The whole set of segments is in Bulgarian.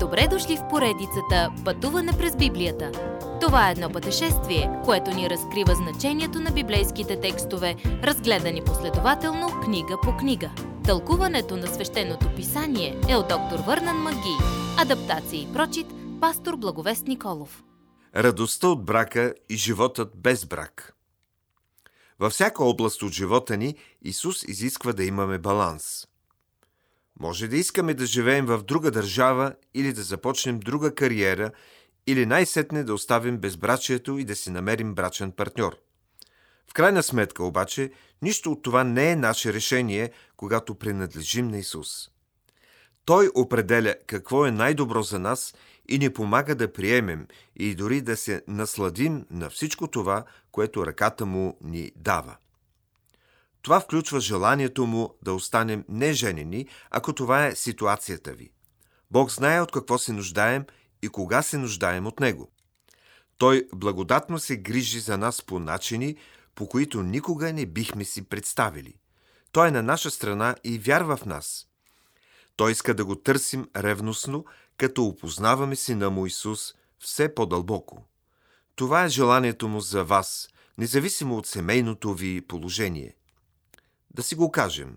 Добре дошли в поредицата Пътуване през Библията. Това е едно пътешествие, което ни разкрива значението на библейските текстове, разгледани последователно книга по книга. Тълкуването на свещеното писание е от доктор Върнан Маги. Адаптация и прочит, пастор Благовест Николов. Радостта от брака и животът без брак. Във всяка област от живота ни Исус изисква да имаме баланс. Може да искаме да живеем в друга държава или да започнем друга кариера, или най-сетне да оставим безбрачието и да си намерим брачен партньор. В крайна сметка обаче, нищо от това не е наше решение, когато принадлежим на Исус. Той определя какво е най-добро за нас и ни помага да приемем и дори да се насладим на всичко това, което ръката му ни дава. Това включва желанието му да останем неженени, ако това е ситуацията ви. Бог знае от какво се нуждаем и кога се нуждаем от Него. Той благодатно се грижи за нас по начини, по които никога не бихме си представили. Той е на наша страна и вярва в нас. Той иска да го търсим ревностно, като опознаваме Сина му Исус все по-дълбоко. Това е желанието му за вас, независимо от семейното ви положение. Да си го кажем.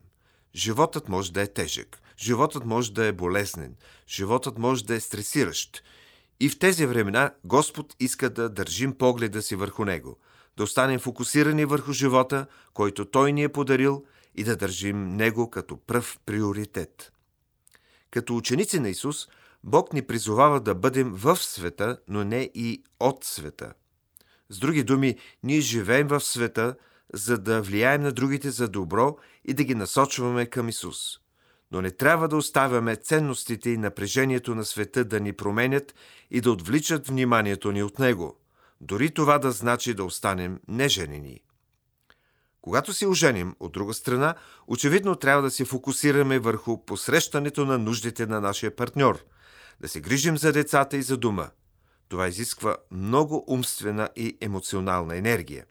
Животът може да е тежък, животът може да е болезнен, животът може да е стресиращ. И в тези времена Господ иска да държим погледа си върху него, да останем фокусирани върху живота, който Той ни е подарил и да държим него като пръв приоритет. Като ученици на Исус, Бог ни призовава да бъдем в света, но не и от света. С други думи, ние живеем в света – за да влияем на другите за добро и да ги насочваме към Исус. Но не трябва да оставяме ценностите и напрежението на света да ни променят и да отвличат вниманието ни от Него. Дори това да значи да останем неженени. Когато се оженим, от друга страна, очевидно трябва да се фокусираме върху посрещането на нуждите на нашия партньор, да се грижим за децата и за дома. Това изисква много умствена и емоционална енергия.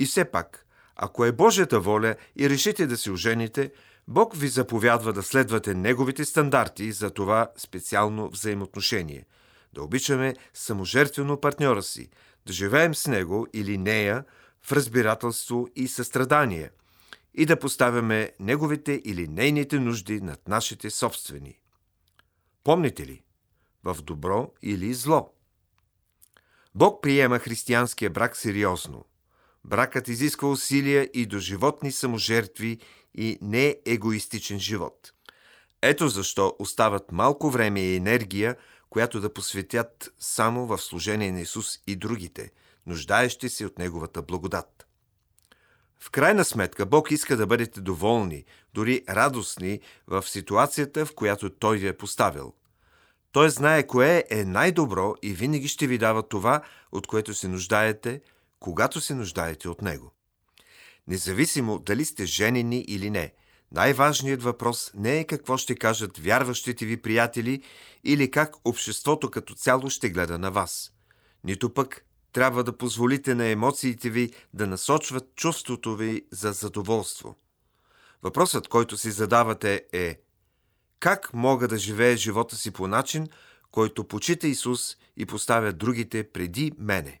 И все пак, ако е Божията воля и решите да се ожените, Бог ви заповядва да следвате Неговите стандарти за това специално взаимоотношение. Да обичаме саможертвено партньора си, да живеем с него или нея в разбирателство и състрадание и да поставяме неговите или нейните нужди над нашите собствени. Помните ли? В добро или зло. Бог приема християнския брак сериозно. Бракът изисква усилия и до животни саможертви и не егоистичен живот. Ето защо остават малко време и енергия, която да посветят само в служение на Исус и другите, нуждаещи се от Неговата благодат. В крайна сметка Бог иска да бъдете доволни, дори радостни в ситуацията, в която Той ви е поставил. Той знае кое е най-добро и винаги ще ви дава това, от което се нуждаете – когато се нуждаете от него. Независимо дали сте женени или не, най-важният въпрос не е какво ще кажат вярващите ви приятели или как обществото като цяло ще гледа на вас. Нито пък трябва да позволите на емоциите ви да насочват чувството ви за задоволство. Въпросът, който си задавате е как мога да живея живота си по начин, който почита Исус и поставя другите преди мене.